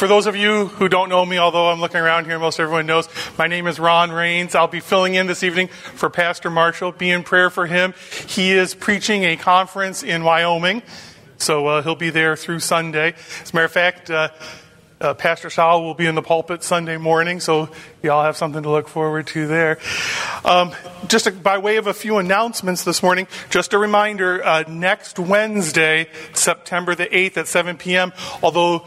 for those of you who don't know me, although I'm looking around here, most everyone knows, my name is Ron Rains. I'll be filling in this evening for Pastor Marshall. Be in prayer for him. He is preaching a conference in Wyoming, so uh, he'll be there through Sunday. As a matter of fact, uh, uh, Pastor Shaw will be in the pulpit Sunday morning, so y'all have something to look forward to there. Um, just a, by way of a few announcements this morning, just a reminder uh, next Wednesday, September the 8th at 7 p.m., although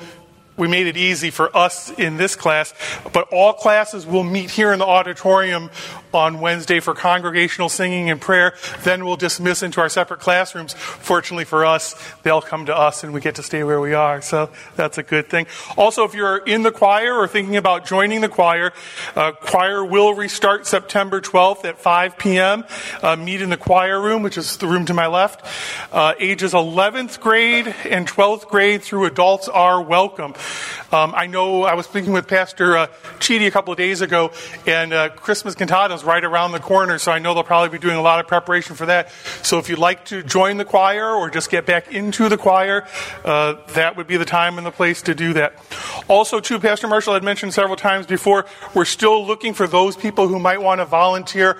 we made it easy for us in this class, but all classes will meet here in the auditorium on Wednesday for congregational singing and prayer. Then we'll dismiss into our separate classrooms. Fortunately for us, they'll come to us and we get to stay where we are. So that's a good thing. Also, if you're in the choir or thinking about joining the choir, uh, choir will restart September 12th at 5 p.m. Uh, meet in the choir room, which is the room to my left. Uh, ages 11th grade and 12th grade through adults are welcome. Um, I know I was speaking with Pastor uh, Cheedy a couple of days ago, and uh, Christmas cantata is right around the corner, so I know they'll probably be doing a lot of preparation for that. So if you'd like to join the choir or just get back into the choir, uh, that would be the time and the place to do that. Also, too, Pastor Marshall had mentioned several times before, we're still looking for those people who might want to volunteer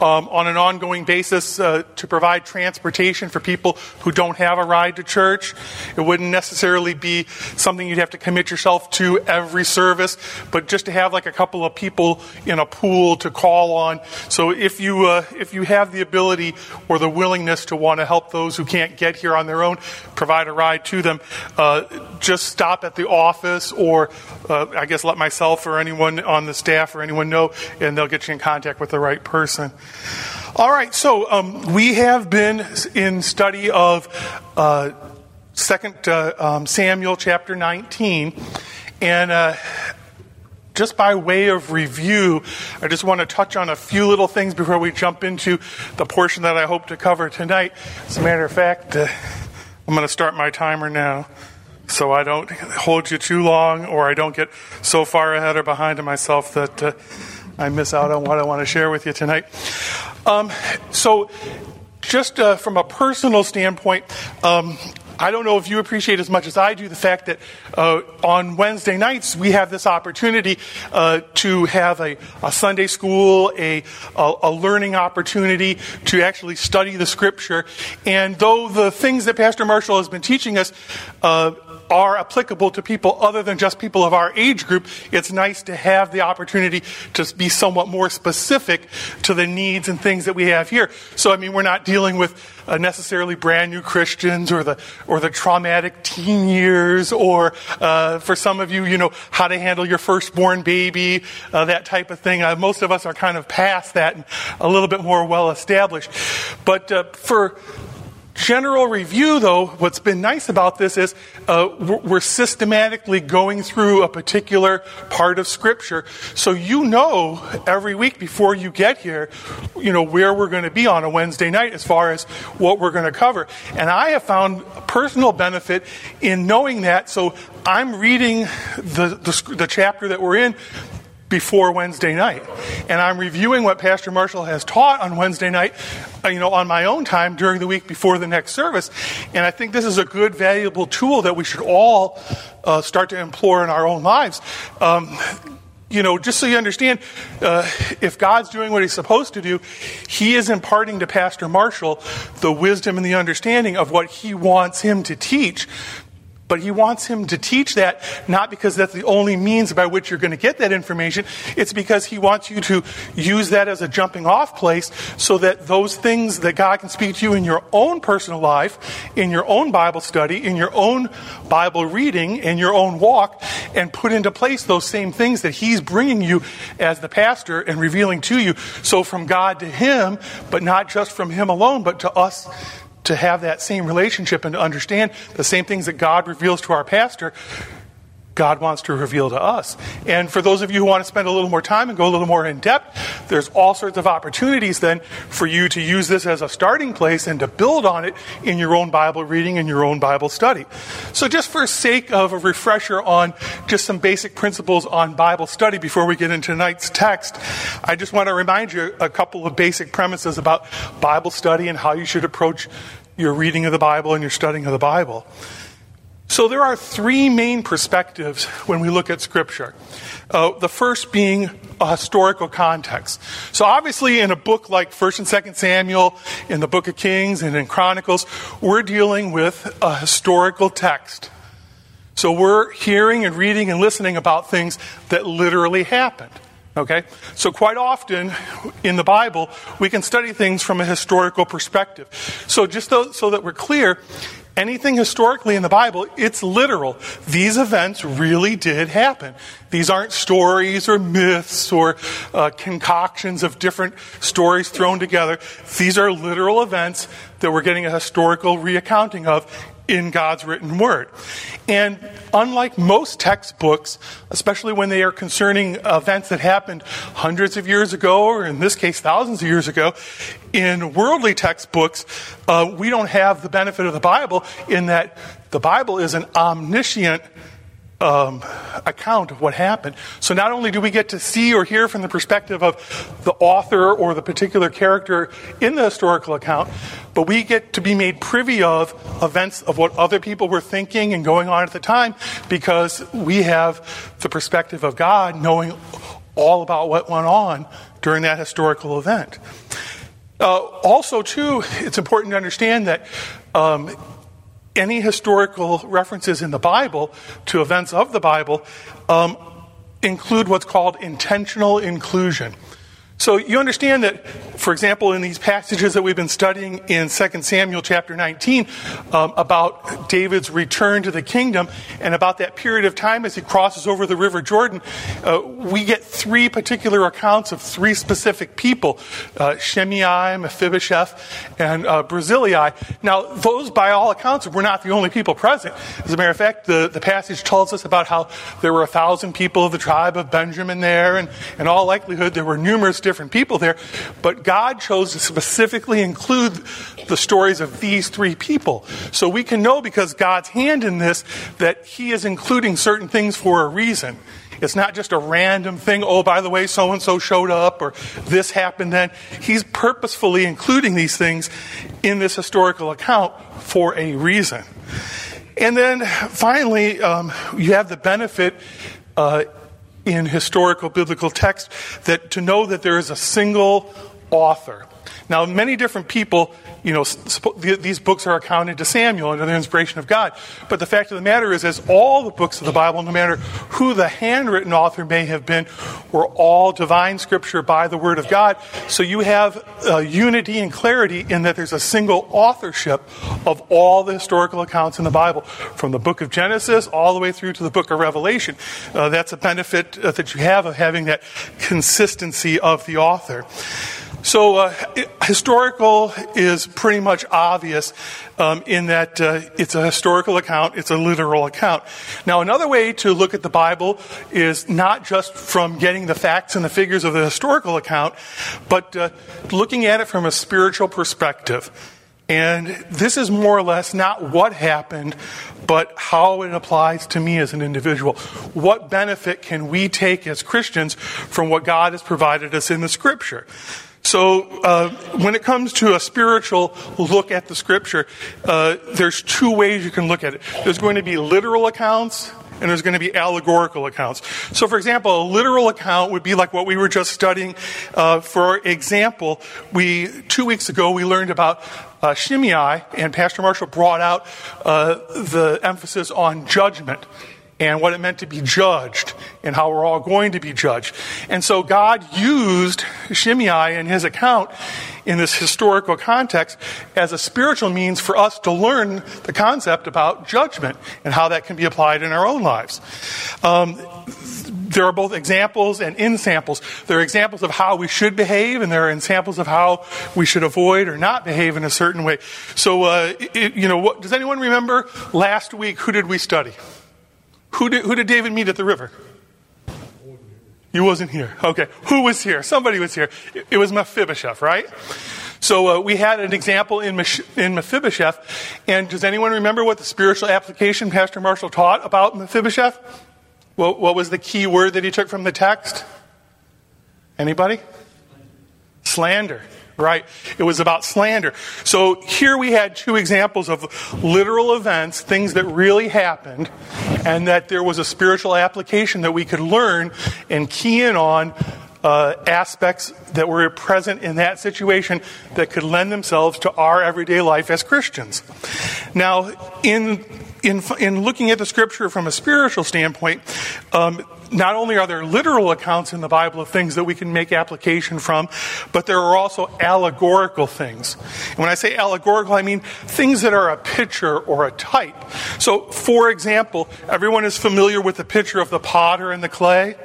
um, on an ongoing basis uh, to provide transportation for people who don't have a ride to church. It wouldn't necessarily be something you'd have to commit yourself to every service, but just to have like a couple of people in a pool to call on. So if you uh, if you have the ability or the willingness to want to help those who can't get here on their own, provide a ride to them, uh, just stop at the office or uh, I guess let myself or anyone on the staff or anyone know, and they'll get you in contact with the right person. All right, so um, we have been in study of uh, Second uh, um, Samuel chapter 19, and uh, just by way of review, I just want to touch on a few little things before we jump into the portion that I hope to cover tonight. As a matter of fact, uh, I'm going to start my timer now so I don't hold you too long or I don't get so far ahead or behind of myself that uh, I miss out on what I want to share with you tonight. Um, so, just uh, from a personal standpoint, um, I don't know if you appreciate as much as I do the fact that uh, on Wednesday nights we have this opportunity uh, to have a, a Sunday school, a, a, a, learning opportunity to actually study the Scripture. And though the things that Pastor Marshall has been teaching us uh, are applicable to people other than just people of our age group, it's nice to have the opportunity to be somewhat more specific to the needs and things that we have here. So, I mean, we're not dealing with uh, necessarily brand new Christians or the or the traumatic teen years, or uh, for some of you, you know, how to handle your firstborn baby, uh, that type of thing. Uh, most of us are kind of past that and a little bit more well established. But uh, for general review, though, what's been nice about this is uh, we're systematically going through a particular part of Scripture, so you know every week before you get here, you know where we're going to be on a Wednesday night as far as what we're going to cover. And I have found personal benefit in knowing that. So I'm reading the, the, the chapter that we're in before Wednesday night. And I'm reviewing what Pastor Marshall has taught on Wednesday night, uh, you know, on my own time during the week before the next service. And I think this is a good, valuable tool that we should all uh, start to employ in our own lives. Um, you know, just so you understand, uh, if God's doing what He's supposed to do, He is imparting to Pastor Marshall the wisdom and the understanding of what He wants him to teach but he wants him to teach that not because that's the only means by which you're going to get that information. It's because he wants you to use that as a jumping off place so that those things that God can speak to you in your own personal life, in your own Bible study, in your own Bible reading, in your own walk, and put into place those same things that he's bringing you as the pastor and revealing to you. So from God to him, but not just from him alone, but to us to have that same relationship and to understand the same things that God reveals to our pastor, God wants to reveal to us. And for those of you who want to spend a little more time and go a little more in depth, there's all sorts of opportunities then for you to use this as a starting place and to build on it in your own Bible reading and your own Bible study. So, just for sake of a refresher on just some basic principles on Bible study before we get into tonight's text, I just want to remind you a couple of basic premises about Bible study and how you should approach your reading of the Bible and your studying of the Bible. So there are three main perspectives when we look at Scripture. Uh, the first being a historical context. So obviously, in a book like First and Second Samuel, in the Book of Kings, and in Chronicles, we're dealing with a historical text. So we're hearing and reading and listening about things that literally happened. Okay? So, quite often in the Bible, we can study things from a historical perspective. So, just so that we're clear, anything historically in the Bible, it's literal. These events really did happen. These aren't stories or myths or uh, concoctions of different stories thrown together. These are literal events that we're getting a historical reaccounting of in God's written word. And unlike most textbooks, especially when they are concerning events that happened hundreds of years ago, or in this case, thousands of years ago, in worldly textbooks, uh, we don't have the benefit of the Bible in that the Bible is an omniscient um, account of what happened. So not only do we get to see or hear from the perspective of the author or the particular character in the historical account, but we get to be made privy of events of what other people were thinking and going on at the time because we have the perspective of God knowing all about what went on during that historical event. Uh, also, too, it's important to understand that um, any historical references in the Bible to events of the Bible um, include what's called intentional inclusion. So you understand that, for example, in these passages that we've been studying in 2 Samuel chapter 19 um, about David's return to the kingdom and about that period of time as he crosses over the River Jordan, uh, we get three particular accounts of three specific people uh, Shimei, Mephibosheth, and uh. Now, those, by all accounts, were not the only people present. As a matter of fact, the, the passage tells us about how there were a thousand people of the tribe of Benjamin there, and in all likelihood, there were numerous different people there, but God chose to specifically include the stories of these three people. So we can know because God's hand in this that He is including certain things for a reason. It's not just a random thing, oh, by the way, so and so showed up or this happened then. He's purposefully including these things in this historical account for a reason. And then finally, um, you have the benefit uh, in historical biblical text that to know that there is a single author. Now, many different people, you know, these books are accounted to Samuel under the inspiration of God. But the fact of the matter is, as all the books of the Bible, no matter who the handwritten author may have been, were all divine scripture by the Word of God. So you have uh, unity and clarity in that there's a single authorship of all the historical accounts in the Bible, from the book of Genesis all the way through to the book of Revelation. Uh, that's a benefit uh, that you have of having that consistency of the author. So, uh, historical is pretty much obvious um, in that uh, it's a historical account, it's a literal account. Now, another way to look at the Bible is not just from getting the facts and the figures of the historical account, but uh, looking at it from a spiritual perspective. And this is more or less not what happened, but how it applies to me as an individual. What benefit can we take as Christians from what God has provided us in the Scripture? So, uh, when it comes to a spiritual look at the scripture, uh, there's two ways you can look at it. There's going to be literal accounts and there's going to be allegorical accounts. So, for example, a literal account would be like what we were just studying. Uh, for example, we two weeks ago we learned about uh, Shimei, and Pastor Marshall brought out uh, the emphasis on judgment and what it meant to be judged and how we're all going to be judged. And so God used Shimei in his account in this historical context as a spiritual means for us to learn the concept about judgment and how that can be applied in our own lives. Um, there are both examples and ensamples. There are examples of how we should behave, and there are examples of how we should avoid or not behave in a certain way. So, uh, it, you know, what, does anyone remember last week? Who did we study? Who did, who did David meet at the river? You wasn't here. Okay. Who was here? Somebody was here. It, was Mephibosheth, right? So uh, we had an example in, in Mephibosheth. And does anyone remember what the spiritual application Pastor Marshall taught about Mephibosheth? What, what was the key word that he took from the text? Anybody? Slander. Right? It was about slander. So here we had two examples of literal events, things that really happened, and that there was a spiritual application that we could learn and key in on uh, aspects that were present in that situation that could lend themselves to our everyday life as Christians. Now, in in, in looking at the scripture from a spiritual standpoint, um, not only are there literal accounts in the Bible of things that we can make application from, but there are also allegorical things. And when I say allegorical, I mean things that are a picture or a type. So, for example, everyone is familiar with the picture of the potter and the clay,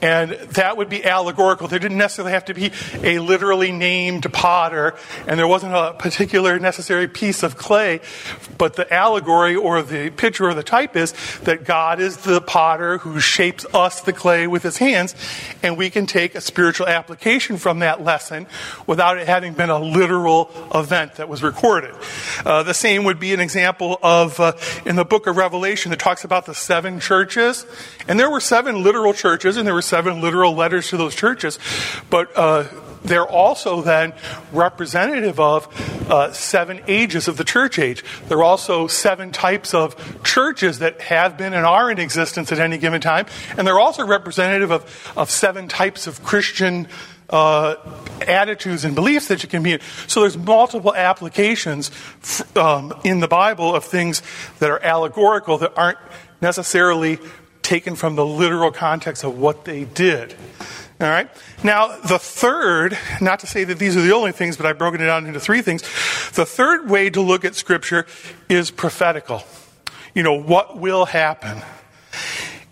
and that would be allegorical. There didn't necessarily have to be a literally named potter, and there wasn't a particular necessary piece of clay, but the allegory or the picture or the type is that God is the potter who shapes us the clay with his hands, and we can take a spiritual application from that lesson without it having been a literal event that was recorded. Uh, the same would be an example of uh, in the book of Revelation that talks about the seven churches, and there were seven literal churches, and there were seven literal letters to those churches, but uh, they're also then representative of uh, seven ages of the church age. There are also seven types of churches that have been and are in existence at any given time, and they're also representative of, of seven types of Christian uh, attitudes and beliefs that you can be in. So there's multiple applications um, in the Bible of things that are allegorical that aren't necessarily taken from the literal context of what they did. All right. Now, the third, not to say that these are the only things, but I've broken it down into three things. The third way to look at Scripture is prophetical. You know, what will happen?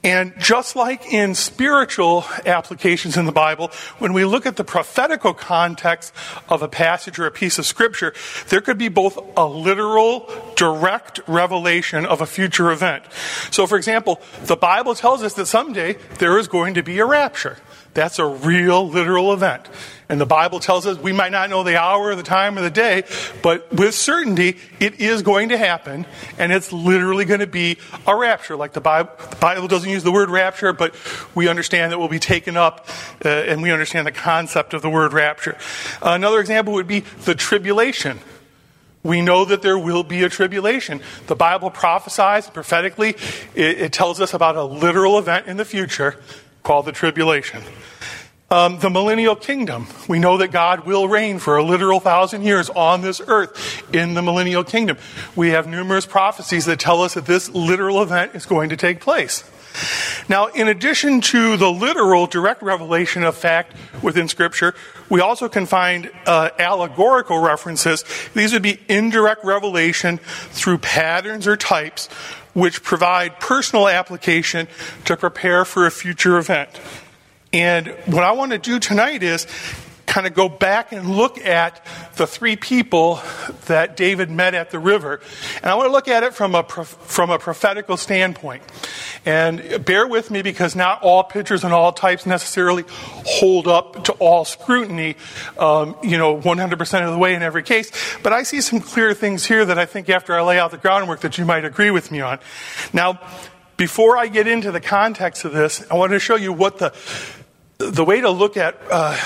And just like in spiritual applications in the Bible, when we look at the prophetical context of a passage or a piece of scripture, there could be both a literal, direct revelation of a future event. So, for example, the Bible tells us that someday there is going to be a rapture. That's a real, literal event. And the Bible tells us we might not know the hour, or the time, or the day, but with certainty, it is going to happen, and it's literally going to be a rapture. Like the Bible, the Bible doesn't use the word rapture, but we understand that we'll be taken up, uh, and we understand the concept of the word rapture. Uh, another example would be the tribulation. We know that there will be a tribulation. The Bible prophesies prophetically, it, it tells us about a literal event in the future called the tribulation. Um, the millennial kingdom. We know that God will reign for a literal thousand years on this earth in the millennial kingdom. We have numerous prophecies that tell us that this literal event is going to take place. Now, in addition to the literal direct revelation of fact within Scripture, we also can find uh, allegorical references. These would be indirect revelation through patterns or types which provide personal application to prepare for a future event. And what I want to do tonight is kind of go back and look at the three people that David met at the river. And I want to look at it from a, from a prophetical standpoint. And bear with me because not all pictures and all types necessarily hold up to all scrutiny, um, you know, 100% of the way in every case. But I see some clear things here that I think after I lay out the groundwork that you might agree with me on. Now, before I get into the context of this, I want to show you what the the way to look at uh,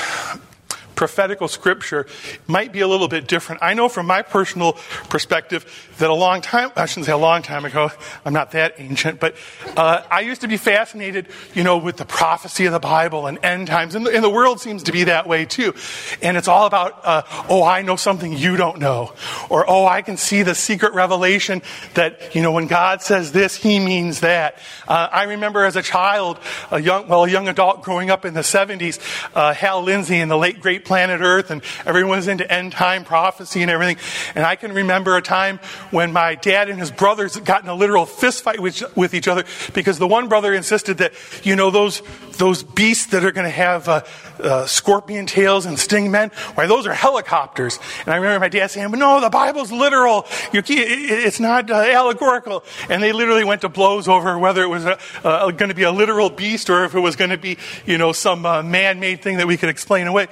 prophetical scripture might be a little bit different. I know from my personal perspective that a long time, I shouldn't say a long time ago, I'm not that ancient, but uh, I used to be fascinated, you know, with the prophecy of the Bible and end times. And the, and the world seems to be that way too. And it's all about, uh, oh, I know something you don't know. Or, oh, I can see the secret revelation that, you know, when God says this, he means that. Uh, I remember as a child, a young, well, a young adult growing up in the 70s, uh, Hal Lindsey in the late great planet Earth, and everyone's into end time prophecy and everything. And I can remember a time when my dad and his brothers got in a literal fist fight with, with each other because the one brother insisted that, you know, those, those beasts that are going to have uh, uh, scorpion tails and sting men, why, those are helicopters. And I remember my dad saying, no, the Bible's literal. It's not uh, allegorical. And they literally went to blows over whether it was going to be a literal beast or if it was going to be, you know, some uh, man made thing that we could explain away.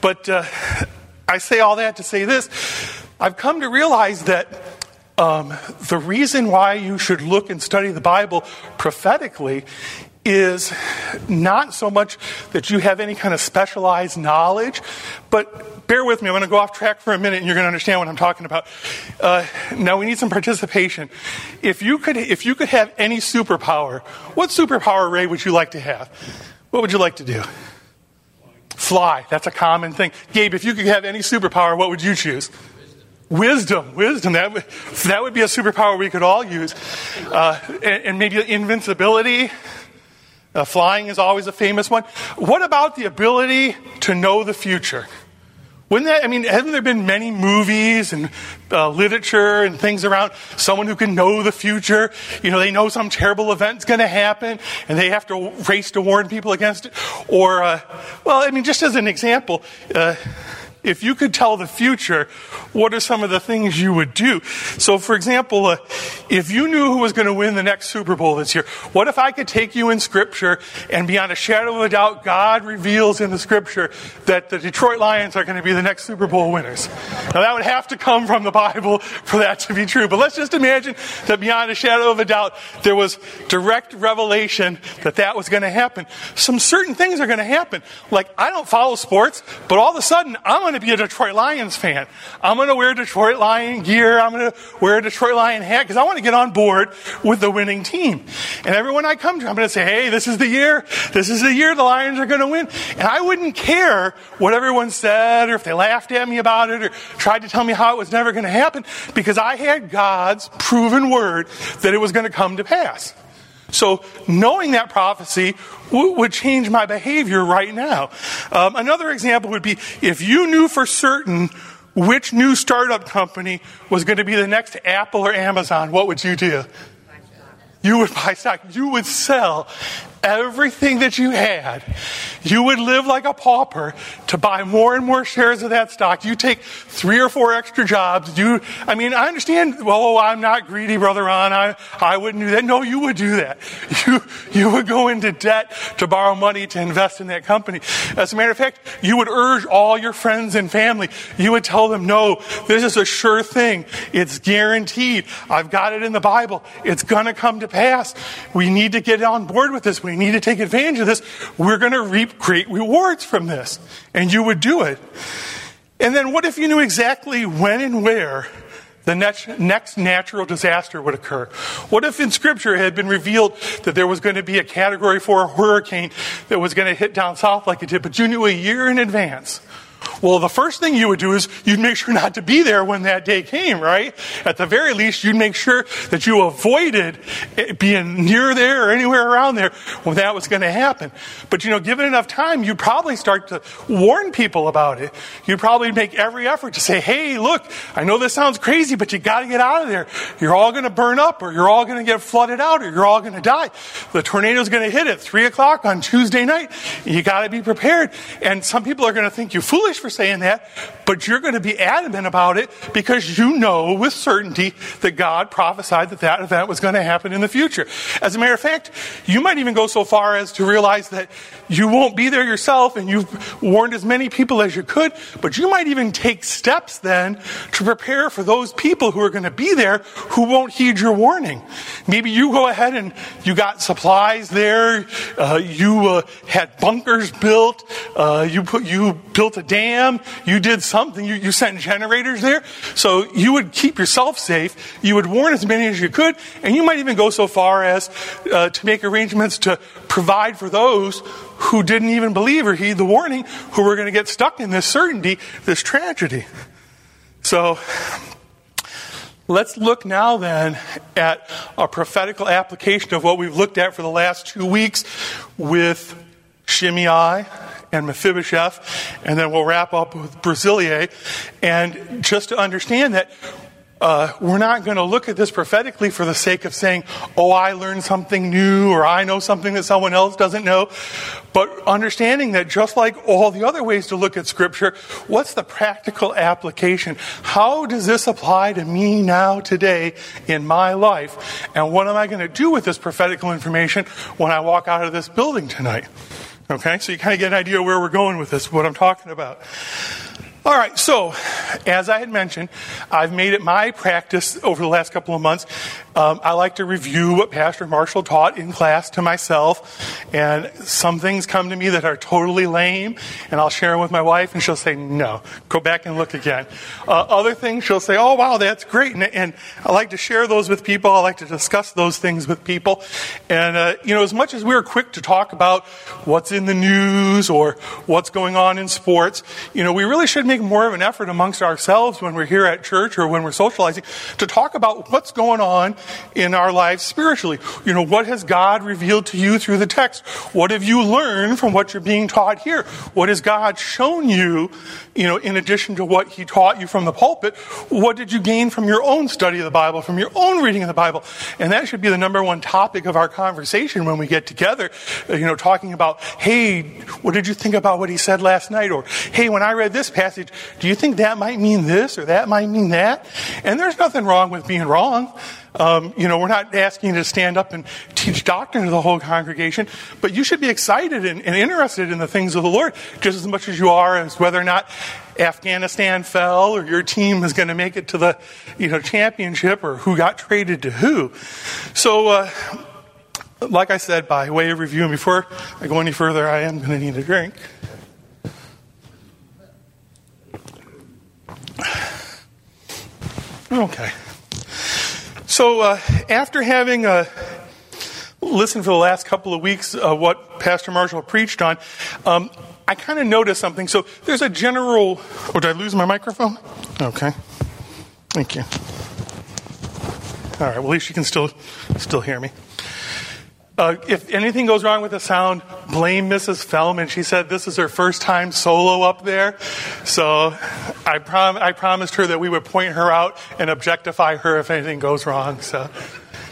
But uh, I say all that to say this. I've come to realize that um, the reason why you should look and study the Bible prophetically is not so much that you have any kind of specialized knowledge, but bear with me. I'm going to go off track for a minute and you're going to understand what I'm talking about. Uh, now we need some participation. If you could, if you could have any superpower, what superpower, Ray, would you like to have? What would you like to do? Fly. That's a common thing. Gabe, if you could have any superpower, what would you choose? Wisdom, wisdom. That would, that would be a superpower we could all use. Uh, and, and, maybe invincibility. Uh, flying is always a famous one. What about the ability to know the future? Wouldn't that, I mean, haven't there been many movies and uh, literature and things around someone who can know the future? You know, they know some terrible event's going to happen and they have to race to warn people against it. Or, uh, well, I mean, just as an example, uh, if you could tell the future, what are some of the things you would do? So, for example, uh, if you knew who was going to win the next Super Bowl this year, what if I could take you in Scripture and beyond a shadow of a doubt, God reveals in the Scripture that the Detroit Lions are going to be the next Super Bowl winners? Now, that would have to come from the Bible for that to be true. But let's just imagine that beyond a shadow of a doubt, there was direct revelation that that was going to happen. Some certain things are going to happen. Like, I don't follow sports, but all of a sudden, I'm going to be a Detroit Lions fan. I'm going to wear Detroit Lion gear. I'm going to wear a Detroit Lion hat because I want to get on board with the winning team. And everyone I come to, I'm going to say, hey, this is the year. This is the year the Lions are going to win. And I wouldn't care what everyone said or if they laughed at me about it or tried to tell me how it was never going to happen because I had God's proven word that it was going to come to pass. So knowing that prophecy w- would change my behavior right now. Um, another example would be if you knew for certain which new startup company was going to be the next Apple or Amazon, what would you do? You would buy stock. You would sell everything that you had, you would live like a pauper to buy more and more shares of that stock. You take three or four extra jobs. You, I mean, I understand, well, oh, I'm not greedy, Brother Ron. I, I wouldn't do that. No, you would do that. You, you would go into debt to borrow money to invest in that company. As a matter of fact, you would urge all your friends and family. You would tell them, no, this is a sure thing. It's guaranteed. I've got it in the Bible. It's going to come to pass. We need to get on board with this. We we need to take advantage of this. We're going to reap great rewards from this. And you would do it. And then what if you knew exactly when and where the next, natural disaster would occur? What if in Scripture it had been revealed that there was going to be a category four hurricane that was going to hit down south like it did, but you knew a year in advance? Well, the first thing you would do is you'd make sure not to be there when that day came, right? At the very least, you'd make sure that you avoided being near there or anywhere around there when that was going to happen. But you know, given enough time, you'd probably start to warn people about it. You'd probably make every effort to say, hey, look, I know this sounds crazy, but you got to get out of there. You're all going to burn up or you're all going to get flooded out or you're all going to die. The tornado's going to hit at three o'clock on Tuesday night. You got to be prepared. And some people are going to think you foolish for saying that, but you're going to be adamant about it because you know with certainty that God prophesied that that event was going to happen in the future. As a matter of fact, you might even go so far as to realize that you won't be there yourself and you've warned as many people as you could, but you might even take steps then to prepare for those people who are going to be there who won't heed your warning. Maybe you go ahead and you got supplies there, uh, you uh, had bunkers built, uh, you put you built a dam you did something, you, you sent generators there. So you would keep yourself safe, you would warn as many as you could, and you might even go so far as uh, to make arrangements to provide for those who didn't even believe or heed the warning, who were going to get stuck in this certainty, this tragedy. So, Let's look now then at a prophetical application of what we've looked at for the last two weeks with Shimei and Mephibosheth, and then we'll wrap up with Barzillai. And just to understand that uh, we're not going to look at this prophetically for the sake of saying, oh, I learned something new or I know something that someone else doesn't know. But understanding that just like all the other ways to look at Scripture, what's the practical application? How does this apply to me now, today, in my life? And what am I going to do with this prophetical information when I walk out of this building tonight? Okay, so you kind of get an idea where we're going with this, what I'm talking about. All right, so as I had mentioned, I've made it my practice over the last couple of months. Um, I like to review what Pastor Marshall taught in class to myself, and some things come to me that are totally lame, and I'll share them with my wife, and she'll say, No, go back and look again. Uh, other things, she'll say, Oh, wow, that's great. And, and, I like to share those with people. I like to discuss those things with people. And, uh, you know, as much as we're quick to talk about what's in the news or what's going on in sports, you know, we really should make more of an effort amongst ourselves when we're here at church or when we're socializing to talk about what's going on in our lives spiritually. You know, what has God revealed to you through the text? What have you learned from what you're being taught here? What has God shown you, you know, in addition to what He taught you from the pulpit? What did you gain from your own study of the Bible, from your own reading of the Bible? And that should be the number one topic of our conversation when we get together, you know, talking about, hey, what did you think about what he said last night? Or, hey, when I read this passage, do you think that might mean this or that might mean that? And there's nothing wrong with being wrong. Um, you know, we're not asking you to stand up and teach doctrine to the whole congregation, but you should be excited and, and, interested in the things of the Lord just as much as you are as whether or not Afghanistan fell or your team is going to make it to the, you know, championship or who got traded to who. So, uh, like I said, by way of review, and before I go any further, I am going to need a drink. Okay. So uh, after having uh, listened for the last couple of weeks uh, what Pastor Marshall preached on, um, I kind of noticed something. So there's a general. Oh, did I lose my microphone? Okay. Thank you. All right. Well, at least you can still still hear me. Uh, if anything goes wrong with the sound, blame Mrs. Fellman. She said this is her first time solo up there. So I, prom- I promised her that we would point her out and objectify her if anything goes wrong. So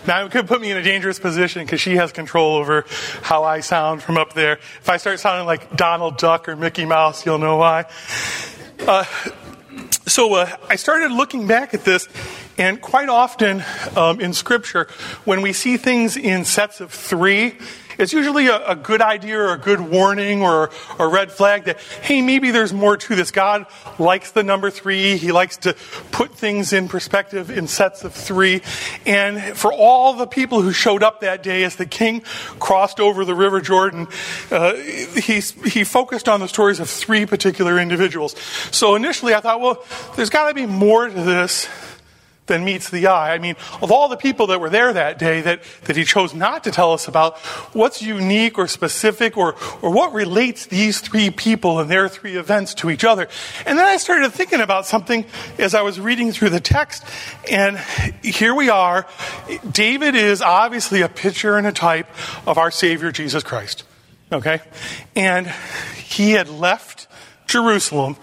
now it could put me in a dangerous position because she has control over how I sound from up there. If I start sounding like Donald Duck or Mickey Mouse, you'll know why. Uh, so uh, I started looking back at this, and quite often um, in Scripture, when we see things in sets of three, it's usually a, a, good idea or a good warning or a red flag that, hey, maybe there's more to this. God likes the number three. He likes to put things in perspective in sets of three. And for all the people who showed up that day as the king crossed over the River Jordan, uh, he, he focused on the stories of three particular individuals. So initially I thought, well, there's got to be more to this than meets the eye. I mean, of all the people that were there that day that, that he chose not to tell us about, what's unique or specific or, or what relates these three people and their three events to each other? And then I started thinking about something as I was reading through the text, and here we are. David is obviously a picture and a type of our Savior Jesus Christ. Okay? And he had left Jerusalem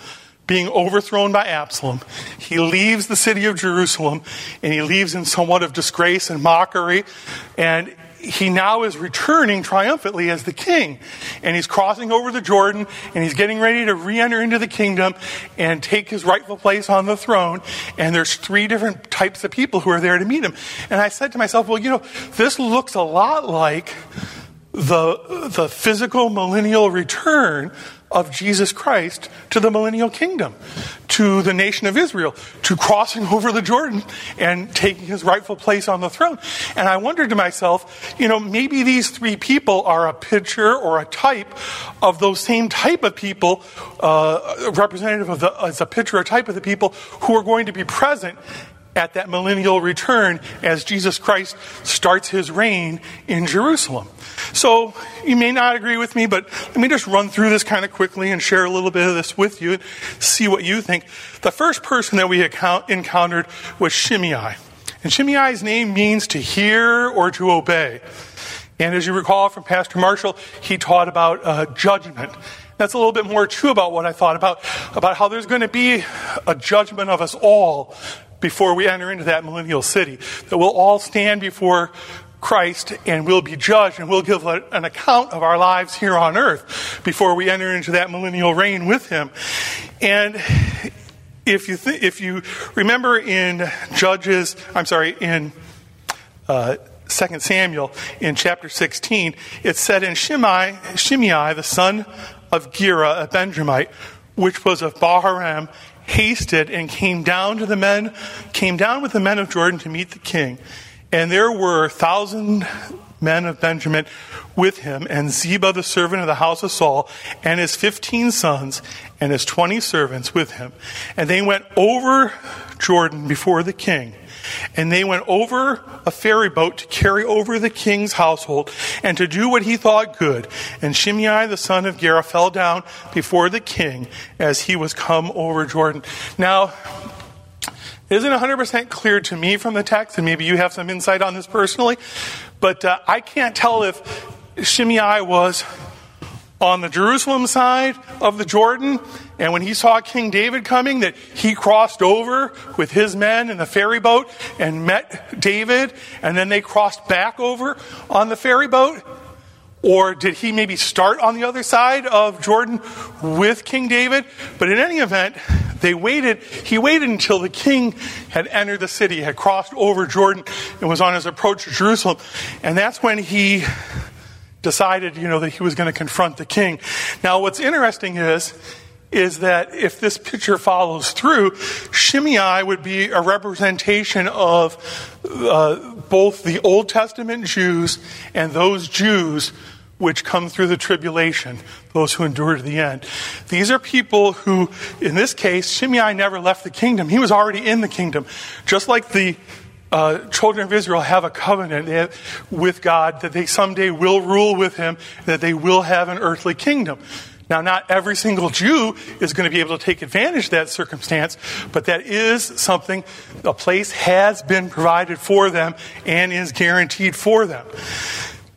being overthrown by Absalom. He leaves the city of Jerusalem and he leaves in somewhat of disgrace and mockery. And he now is returning triumphantly as the king. And he's crossing over the Jordan and he's getting ready to re enter into the kingdom and take his rightful place on the throne. And there's three different types of people who are there to meet him. And I said to myself, well, you know, this looks a lot like the, the physical millennial return of Jesus Christ to the millennial kingdom, to the nation of Israel, to crossing over the Jordan and taking his rightful place on the throne. And I wondered to myself, you know, maybe these three people are a picture or a type of those same type of people, uh, representative of the, as a picture or type of the people who are going to be present at that millennial return as Jesus Christ starts his reign in Jerusalem. So you may not agree with me, but let me just run through this kind of quickly and share a little bit of this with you and see what you think. The first person that we encountered was Shimei. And Shimei's name means to hear or to obey. And as you recall from Pastor Marshall, he taught about uh, judgment. That's a little bit more true about what I thought about, about how there's going to be a judgment of us all before we enter into that millennial city. That we'll all stand before Christ and we'll be judged and we'll give an account of our lives here on earth before we enter into that millennial reign with Him. And if you th- if you remember in Judges, I'm sorry, in uh, 2 Samuel in chapter 16, it said, "In Shimei, Shimei, the son of Gera, a Benjamite, which was of Bahurim, hasted and came down to the men, came down with the men of Jordan to meet the king. And there were a thousand men of Benjamin with him, and Ziba the servant of the house of Saul, and his fifteen sons, and his twenty servants with him. And they went over Jordan before the king. And they went over a ferry boat to carry over the king's household and to do what he thought good. And Shimei the son of Gera fell down before the king as he was come over Jordan. Now, it isn't 100% clear to me from the text, and maybe you have some insight on this personally, but uh, I can't tell if Shimei was on the Jerusalem side of the Jordan, and when he saw King David coming, that he crossed over with his men in the ferry boat and met David, and then they crossed back over on the ferry boat? Or did he maybe start on the other side of Jordan with King David? But in any event, they waited, he waited until the king had entered the city, had crossed over Jordan, and was on his approach to Jerusalem. And that's when he decided, you know, that he was going to confront the king. Now, what's interesting is, is that if this picture follows through, Shimei would be a representation of uh, both the Old Testament Jews and those Jews which come through the tribulation, those who endure to the end. These are people who, in this case, Shimei never left the kingdom. He was already in the kingdom. Just like the uh, children of Israel have a covenant with God that they someday will rule with Him, that they will have an earthly kingdom. Now, not every single Jew is going to be able to take advantage of that circumstance, but that is something, a place has been provided for them and is guaranteed for them.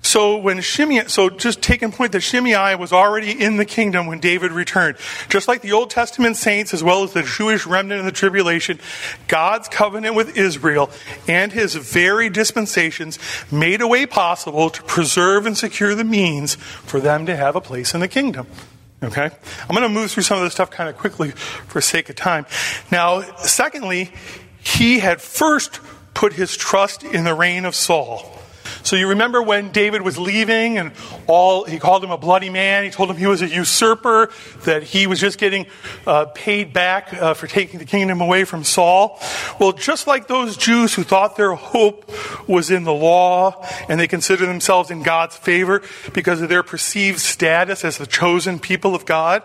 So when Shimei, so just taking point that Shimei was already in the kingdom when David returned. Just like the Old Testament saints, as well as the Jewish remnant in the tribulation, God's covenant with Israel and his very dispensations made a way possible to preserve and secure the means for them to have a place in the kingdom. Okay? I'm going to move through some of this stuff kind of quickly for sake of time. Now, secondly, he had first put his trust in the reign of Saul. So you remember when David was leaving and all, he called him a bloody man. He told him he was a usurper, that he was just getting uh, paid back uh, for taking the kingdom away from Saul. Well, just like those Jews who thought their hope was in the law and they considered themselves in God's favor because of their perceived status as the chosen people of God,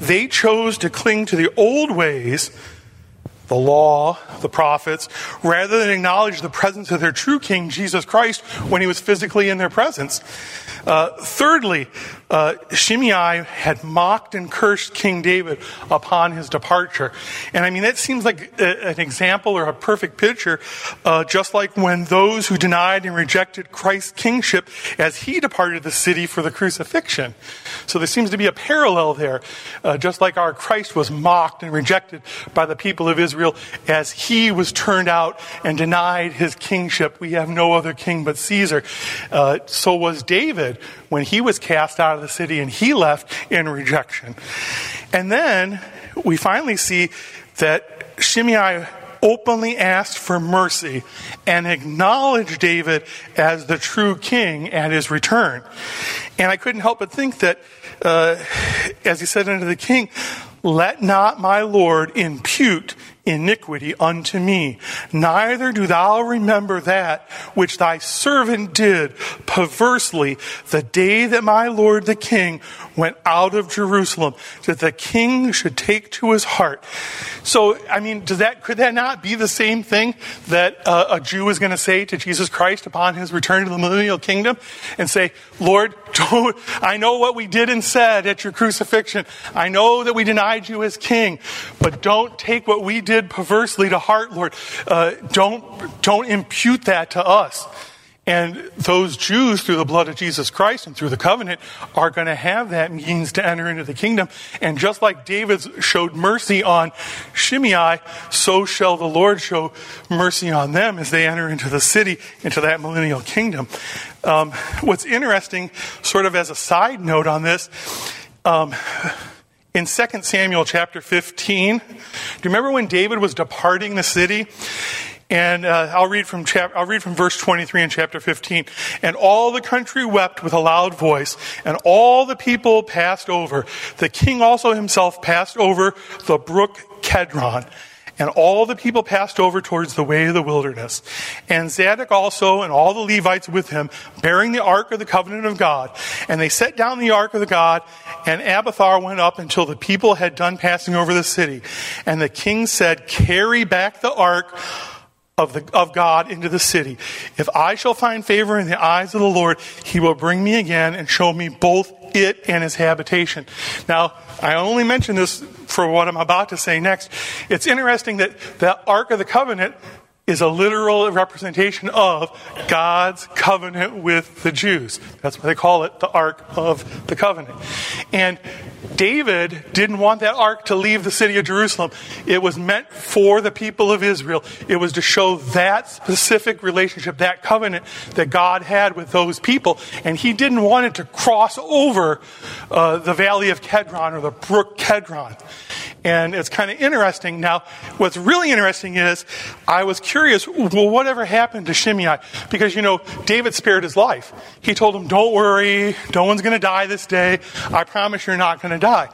they chose to cling to the old ways the law, the prophets, rather than acknowledge the presence of their true king, Jesus Christ, when he was physically in their presence. Uh, thirdly, uh, Shimei had mocked and cursed King David upon his departure. And I mean, that seems like a, an example or a perfect picture, uh, just like when those who denied and rejected Christ's kingship as he departed the city for the crucifixion. So there seems to be a parallel there, uh, just like our Christ was mocked and rejected by the people of Israel as he was turned out and denied his kingship. We have no other king but Caesar. Uh, so was David when he was cast out of the city and he left in rejection. And then we finally see that Shimei openly asked for mercy and acknowledged David as the true king at his return. And I couldn't help but think that, uh, as he said unto the king, let not my Lord impute iniquity unto me. Neither do thou remember that which thy servant did perversely the day that my Lord the king went out of Jerusalem, that the king should take to his heart. So, I mean, does that, could that not be the same thing that uh, a Jew is going to say to Jesus Christ upon his return to the millennial kingdom and say, Lord, don't, I know what we did and said at your crucifixion. I know that we denied you as king, but don't take what we did perversely to heart, Lord. Uh, don't, don't impute that to us. And those Jews, through the blood of Jesus Christ and through the covenant, are going to have that means to enter into the kingdom. And just like David showed mercy on Shimei, so shall the Lord show mercy on them as they enter into the city, into that millennial kingdom. Um, what's interesting, sort of as a side note on this, um, in 2 Samuel chapter 15, do you remember when David was departing the city? And uh, I'll read from chap- I'll read from verse 23 in chapter 15. And all the country wept with a loud voice, and all the people passed over. The king also himself passed over the brook Kedron. And all the people passed over towards the way of the wilderness. And Zadok also and all the Levites with him, bearing the ark of the covenant of God. And they set down the ark of the God, and Abiathar went up until the people had done passing over the city. And the king said, Carry back the ark of, the, of God into the city. If I shall find favor in the eyes of the Lord, he will bring me again and show me both it and his habitation. Now, I only mention this for what I'm about to say next. It's interesting that the Ark of the Covenant is a literal representation of God's covenant with the Jews. That's why they call it the Ark of the Covenant. And David didn't want that ark to leave the city of Jerusalem. It was meant for the people of Israel. It was to show that specific relationship, that covenant that God had with those people. And he didn't want it to cross over uh, the valley of Kedron or the brook Kedron. And it's kind of interesting. Now, what's really interesting is I was curious, well, whatever happened to Shimei? Because, you know, David spared his life. He told him, don't worry, no one's going to die this day. I promise you're not going to die.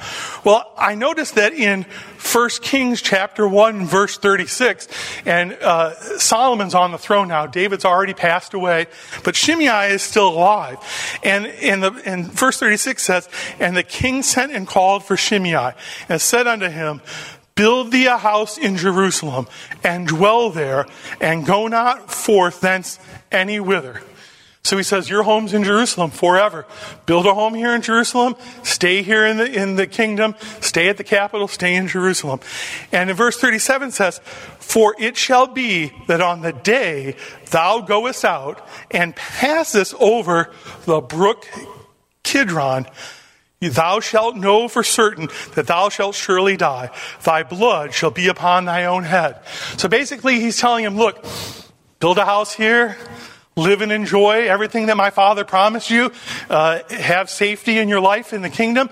Well, I noticed that in 1 Kings chapter 1, verse 36, and uh, Solomon's on the throne now. David's already passed away, but Shimei is still alive. And in, the, verse 36 says, And the king sent and called for Shimei, and said unto him, Build thee a house in Jerusalem, and dwell there, and go not forth thence any whither. So he says, Your home's in Jerusalem forever. Build a home here in Jerusalem, stay here in the, in the kingdom, stay at the capital, stay in Jerusalem. And in verse 37 says, For it shall be that on the day thou goest out and passest over the brook Kidron, Thou shalt know for certain that thou shalt surely die. Thy blood shall be upon thy own head. So basically, he's telling him, look, build a house here, live and enjoy everything that my father promised you, uh, have safety in your life in the kingdom.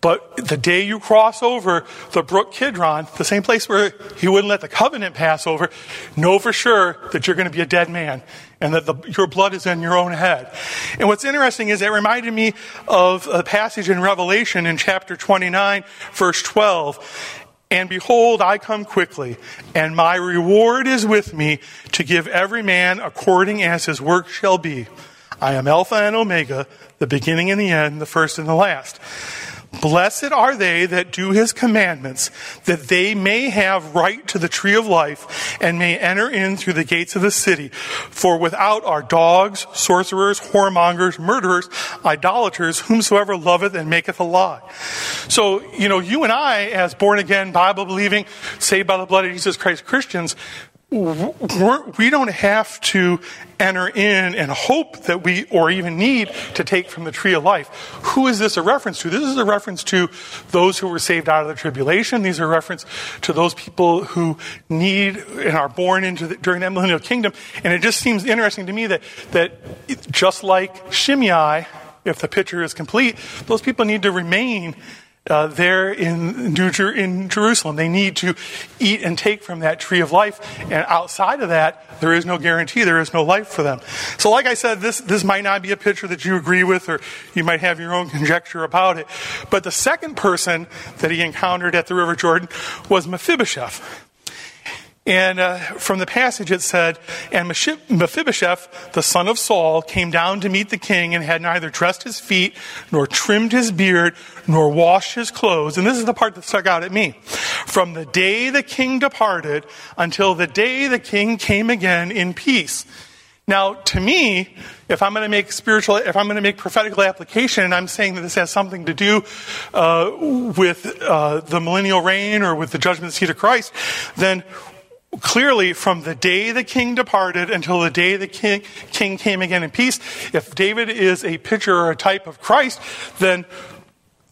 But the day you cross over the brook Kidron, the same place where he wouldn't let the covenant pass over, know for sure that you're going to be a dead man and that the, your blood is in your own head. And what's interesting is it reminded me of a passage in Revelation in chapter 29, verse 12. And behold, I come quickly, and my reward is with me to give every man according as his work shall be. I am Alpha and Omega, the beginning and the end, the first and the last. Blessed are they that do his commandments, that they may have right to the tree of life and may enter in through the gates of the city. For without are dogs, sorcerers, whoremongers, murderers, idolaters, whomsoever loveth and maketh a lie. So, you know, you and I, as born again, Bible believing, saved by the blood of Jesus Christ Christians, we don't have to enter in and hope that we, or even need to take from the tree of life. Who is this a reference to? This is a reference to those who were saved out of the tribulation. These are a reference to those people who need and are born into the, during that millennial kingdom. And it just seems interesting to me that, that just like Shimei, if the picture is complete, those people need to remain uh, there in, in Jerusalem. They need to eat and take from that tree of life. And outside of that, there is no guarantee. There is no life for them. So, like I said, this, this might not be a picture that you agree with, or you might have your own conjecture about it. But the second person that he encountered at the River Jordan was Mephibosheth. And uh, from the passage it said, And Mephibosheth, the son of Saul, came down to meet the king and had neither dressed his feet, nor trimmed his beard, nor washed his clothes. And this is the part that stuck out at me. From the day the king departed until the day the king came again in peace. Now, to me, if I'm going to make spiritual, if I'm going to make prophetical application, and I'm saying that this has something to do uh, with uh, the millennial reign or with the judgment seat of Christ, then clearly from the day the king departed until the day the king, king came again in peace, if David is a picture or a type of Christ, then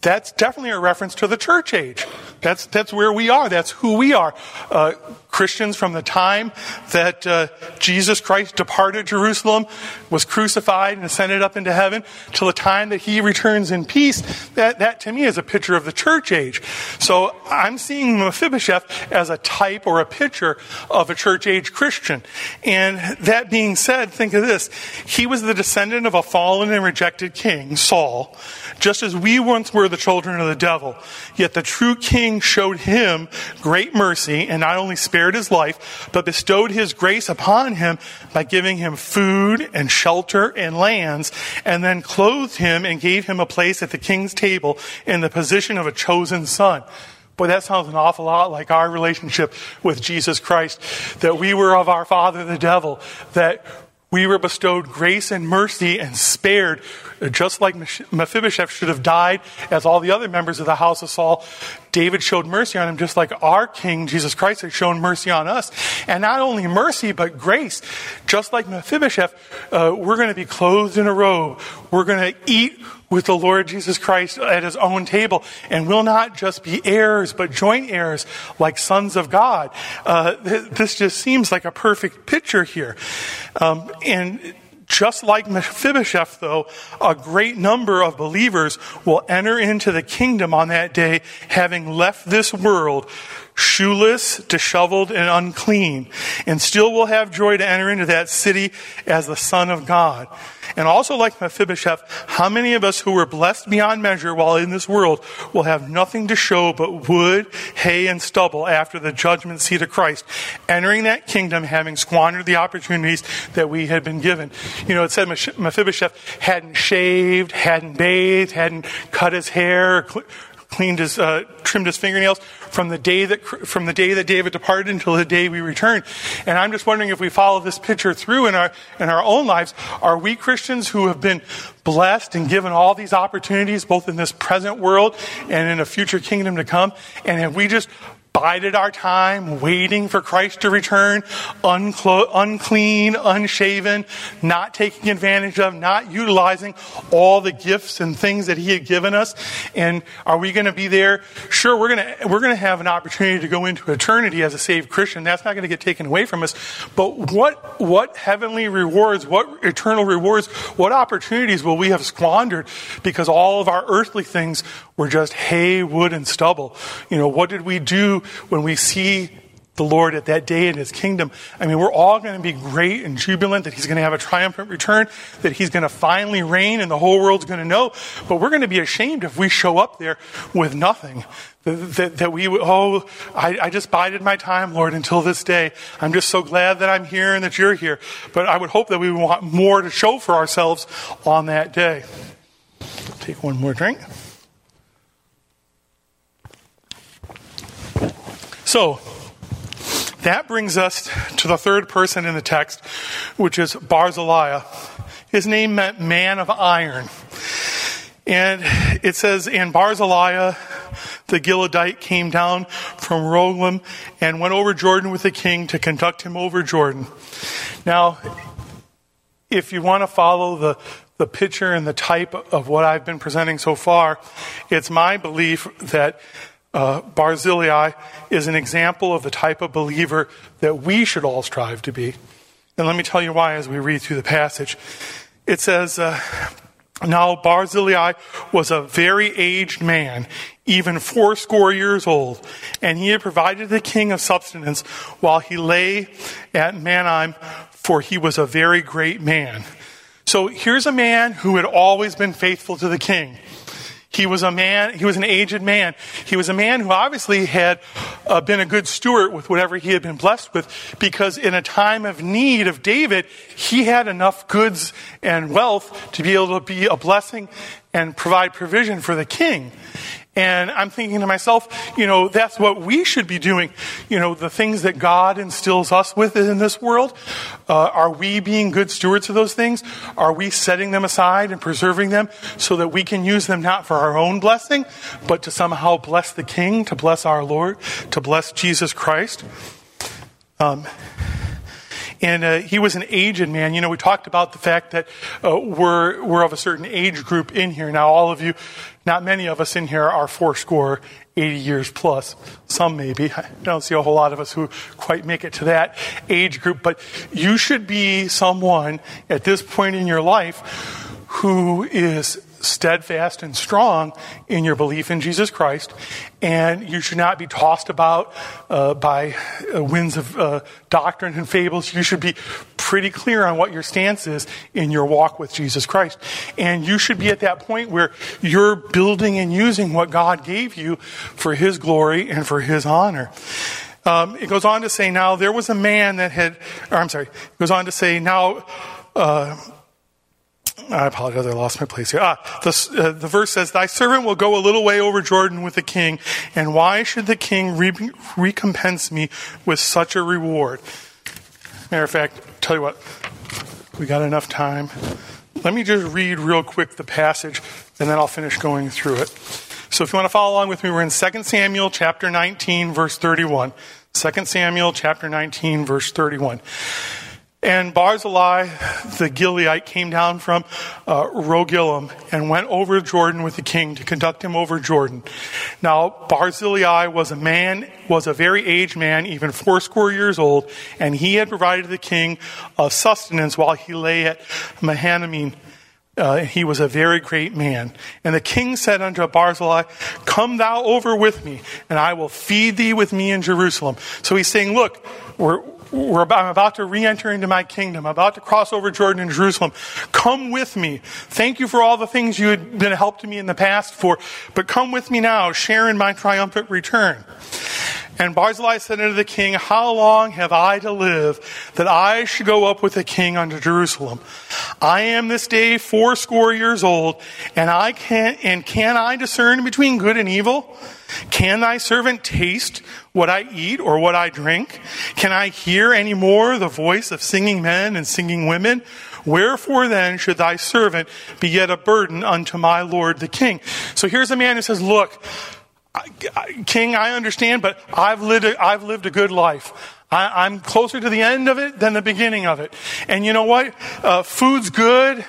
that's definitely a reference to the church age. That's, that's where we are. That's who we are. Uh, Christians from the time that uh, Jesus Christ departed Jerusalem, was crucified and ascended up into heaven, till the time that he returns in peace, that, that to me is a picture of the church age. So I'm seeing Mephibosheth as a type or a picture of a church age Christian. And that being said, think of this. He was the descendant of a fallen and rejected king, Saul, just as we once were the children of the devil. Yet the true king showed him great mercy and not only spared his life, but bestowed his grace upon him by giving him food and shelter and lands, and then clothed him and gave him a place at the king's table in the position of a chosen son. Boy, that sounds an awful lot like our relationship with Jesus Christ. That we were of our father, the devil. That we were bestowed grace and mercy and spared, just like Mephibosheth should have died, as all the other members of the house of Saul. David showed mercy on him, just like our King, Jesus Christ, has shown mercy on us. And not only mercy, but grace. Just like Mephibosheth, uh, we're going to be clothed in a robe. We're going to eat with the Lord Jesus Christ at his own table. And we'll not just be heirs, but joint heirs like sons of God. Uh, th- this just seems like a perfect picture here. Um, and just like Mephibosheth, though, a great number of believers will enter into the kingdom on that day having left this world shoeless, disheveled, and unclean, and still will have joy to enter into that city as the Son of God. And also, like Mephibosheth, how many of us who were blessed beyond measure while in this world will have nothing to show but wood, hay, and stubble after the judgment seat of Christ, entering that kingdom having squandered the opportunities that we had been given? You know, it said Mephibosheth hadn't shaved, hadn't bathed, hadn't cut his hair, cleaned his, uh, trimmed his fingernails from the day that from the day that David departed until the day we return. And I'm just wondering if we follow this picture through in our in our own lives, are we Christians who have been blessed and given all these opportunities, both in this present world and in a future kingdom to come, and have we just bided our time waiting for Christ to return, unclo- unclean, unshaven, not taking advantage of, not utilizing all the gifts and things that He had given us. And are we going to be there? Sure, we're going to, we're going to have an opportunity to go into eternity as a saved Christian. That's not going to get taken away from us. But what, what heavenly rewards, what eternal rewards, what opportunities will we have squandered because all of our earthly things were just hay, wood, and stubble? You know, what did we do when we see the Lord at that day in his kingdom. I mean, we're all going to be great and jubilant that he's going to have a triumphant return, that he's going to finally reign and the whole world's going to know. But we're going to be ashamed if we show up there with nothing. That, that, that we, oh, I, I just bided my time, Lord, until this day. I'm just so glad that I'm here and that you're here. But I would hope that we want more to show for ourselves on that day. Take one more drink. So, that brings us to the third person in the text, which is Barzillai. His name meant man of iron. And it says, And Barzillai, the Gileadite, came down from Rogelim and went over Jordan with the king to conduct him over Jordan. Now, if you want to follow the, the picture and the type of what I've been presenting so far, it's my belief that uh, Barzillai is an example of the type of believer that we should all strive to be. And let me tell you why as we read through the passage. It says, uh, Now Barzillai was a very aged man, even fourscore years old, and he had provided the king of substance while he lay at Mahanaim, for he was a very great man. So here's a man who had always been faithful to the king. He was a man, he was an aged man. He was a man who obviously had uh, been a good steward with whatever he had been blessed with because in a time of need of David, he had enough goods and wealth to be able to be a blessing and provide provision for the king. And I'm thinking to myself, you know, that's what we should be doing. You know, the things that God instills us with in this world, uh, are we being good stewards of those things? Are we setting them aside and preserving them so that we can use them not for our own blessing, but to somehow bless the King, to bless our Lord, to bless Jesus Christ? Um, And uh, he was an aged man. You know, we talked about the fact that uh, we're, we're of a certain age group in here. Now, all of you, not many of us in here are fourscore, 80 years plus. Some maybe. I don't see a whole lot of us who quite make it to that age group. But you should be someone at this point in your life who is steadfast and strong in your belief in Jesus Christ, and you should not be tossed about uh, by uh, winds of uh, doctrine and fables. You should be pretty clear on what your stance is in your walk with Jesus Christ. And you should be at that point where you're building and using what God gave you for His glory and for His honor. Um, it goes on to say, now there was a man that had, or I'm sorry, it goes on to say, now, uh, I apologize, I lost my place here. Ah, the, uh, the verse says, Thy servant will go a little way over Jordan with the king, and why should the king re- recompense me with such a reward? Matter of fact, tell you what, we got enough time. Let me just read real quick the passage, and then I'll finish going through it. So if you want to follow along with me, we're in 2 Samuel chapter 19, verse 31. 2 Samuel chapter 19, verse 31. And Barzillai, the Gileadite, came down from uh, Rogelim and went over Jordan with the king to conduct him over Jordan. Now, Barzillai was a man, was a very aged man, even fourscore years old, and he had provided the king of sustenance while he lay at Mahanaim. Uh, he was a very great man. And the king said unto Barzillai, Come thou over with me, and I will feed thee with me in Jerusalem. So he's saying, Look, we're, I'm about to re enter into my kingdom. I'm about to cross over Jordan and Jerusalem. Come with me. Thank you for all the things you had been a help to me in the past for, but come with me now, share in my triumphant return. And Barzillai said unto the king, How long have I to live that I should go up with the king unto Jerusalem? I am this day fourscore years old, and I can and can I discern between good and evil? Can thy servant taste what I eat or what I drink? Can I hear any more the voice of singing men and singing women? Wherefore then should thy servant be yet a burden unto my lord the king? So here's a man who says, Look, King, I understand, but I've lived a, I've lived a good life. I, am closer to the end of it than the beginning of it. And you know what? Uh, food's good,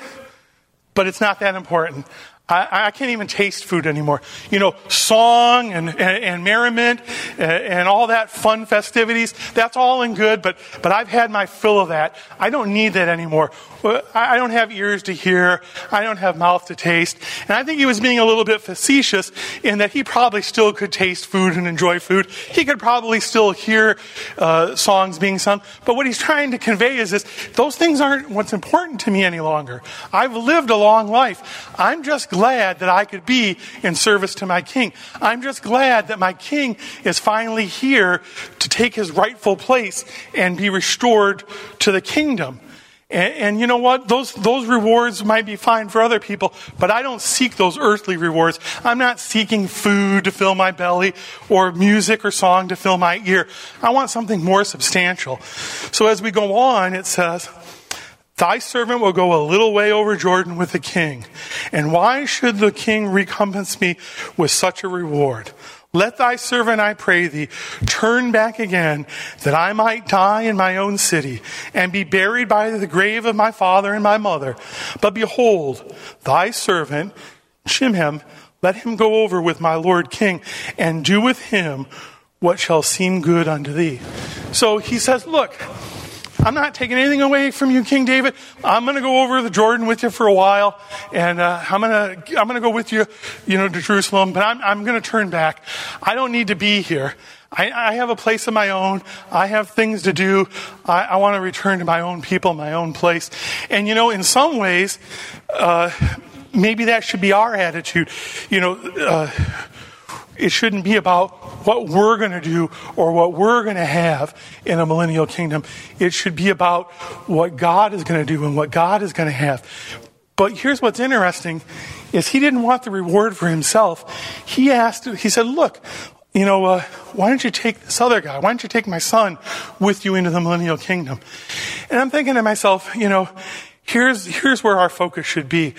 but it's not that important. I, I, can't even taste food anymore. You know, song and, and, and merriment and, and, all that fun festivities, that's all in good, but, but I've had my fill of that. I don't need that anymore. I don't have ears to hear. I don't have mouth to taste. And I think he was being a little bit facetious in that he probably still could taste food and enjoy food. He could probably still hear uh, songs being sung. But what he's trying to convey is this those things aren't what's important to me any longer. I've lived a long life. I'm just glad that I could be in service to my king. I'm just glad that my king is finally here to take his rightful place and be restored to the kingdom. And, and, you know what? Those, those rewards might be fine for other people, but I don't seek those earthly rewards. I'm not seeking food to fill my belly or music or song to fill my ear. I want something more substantial. So as we go on, it says, Thy servant will go a little way over Jordan with the king. And why should the king recompense me with such a reward? Let thy servant, I pray thee, turn back again, that I might die in my own city, and be buried by the grave of my father and my mother. But behold, thy servant, Chimham, let him go over with my lord king, and do with him what shall seem good unto thee. So he says, Look, I'm not taking anything away from you, King David. I'm going to go over the Jordan with you for a while, and uh, I'm going to I'm going to go with you, you know, to Jerusalem. But I'm I'm going to turn back. I don't need to be here. I, I have a place of my own. I have things to do. I, I want to return to my own people, my own place. And you know, in some ways, uh, maybe that should be our attitude. You know. Uh, it shouldn't be about what we're going to do or what we're going to have in a millennial kingdom. It should be about what God is going to do and what God is going to have. But here's what's interesting is he didn't want the reward for himself. He asked, he said, look, you know, uh, why don't you take this other guy? Why don't you take my son with you into the millennial kingdom? And I'm thinking to myself, you know, here's, here's where our focus should be.